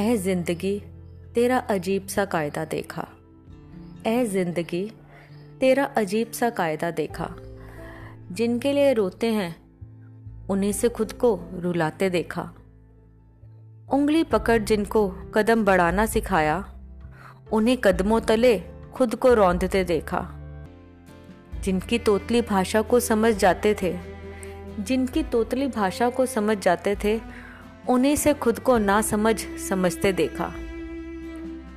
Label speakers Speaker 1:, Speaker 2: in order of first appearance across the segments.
Speaker 1: ए ज़िंदगी, तेरा अजीब सा कायदा देखा। ए ज़िंदगी, तेरा अजीब सा कायदा देखा। जिनके लिए रोते हैं, उन्हीं से खुद को रुलाते देखा। उंगली पकड़ जिनको कदम बढ़ाना सिखाया, उन्हें कदमों तले खुद को रौंदते देखा। जिनकी तोतली भाषा को समझ जाते थे, जिनकी तोतली भाषा को समझ जाते थे उन्हीं से खुद को ना समझ समझते देखा।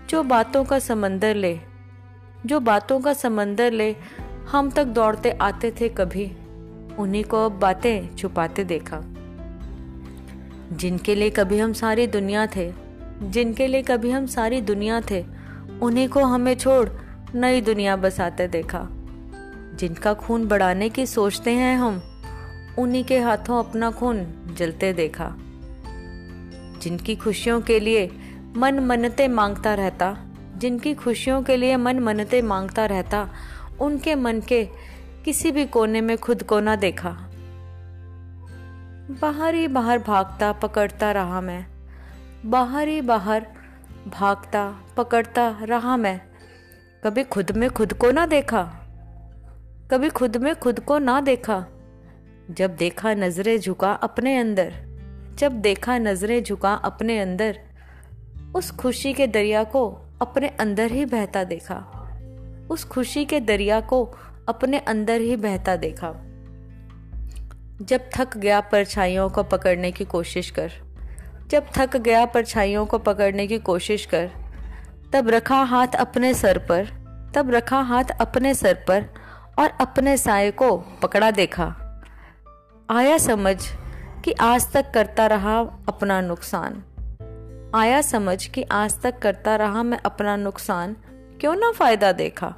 Speaker 1: जो बातों का समंदर ले, जो बातों का समंदर ले, हम तक दौड़ते आते थे कभी, उन्हीं को अब बातें छुपाते देखा। जिनके लिए कभी हम सारी दुनिया थे, जिनके लिए कभी हम सारी दुनिया थे, उन्हीं को हमें छोड़ नई दुनिया बसाते देखा। जिनका खून बढ़ाने की सोचते हैं हम, उन्हीं के हाथों अपना खून जलते देखा। जिनकी खुशियों के लिए मन मनते माँगता रहता, जिनकी खुशियों के लिए मन मनते माँगता रहता, उनके मन के किसी भी कोने में खुद को ना देखा। बाहर ही बाहर भागता पकड़ता रहा मैं। बाहर ही बाहर भागता पकड़ता रहा मैं। कभी खुद में खुद को ना देखा, कभी खुद में खुद को ना देखा। जब देखा नज़रें झुका अपने अंदर जब देखा नज़रें झुका अपने अंदर, उस खुशी के दरिया को अपने अंदर ही बहता देखा। उस खुशी के दरिया को अपने अंदर ही बहता देखा। जब थक गया परछाइयों को पकड़ने की कोशिश कर, जब थक गया परछाइयों को पकड़ने की कोशिश कर, तब रखा हाथ अपने सर पर, तब रखा हाथ अपने सर पर और अपने साय को पकड़ा देखा। आया समझ कि आज तक करता रहा अपना नुकसान। आया समझ कि आज तक करता रहा मैं अपना नुकसान, क्यों ना फ़ायदा देखा?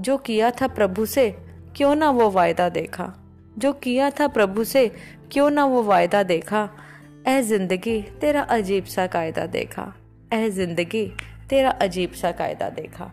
Speaker 1: जो किया था प्रभु से, क्यों ना वो वायदा देखा? जो किया था प्रभु से, क्यों ना वो वायदा देखा? ए ज़िंदगी, तेरा अजीब सा कायदा देखा। ए ज़िंदगी, तेरा अजीब सा कायदा देखा।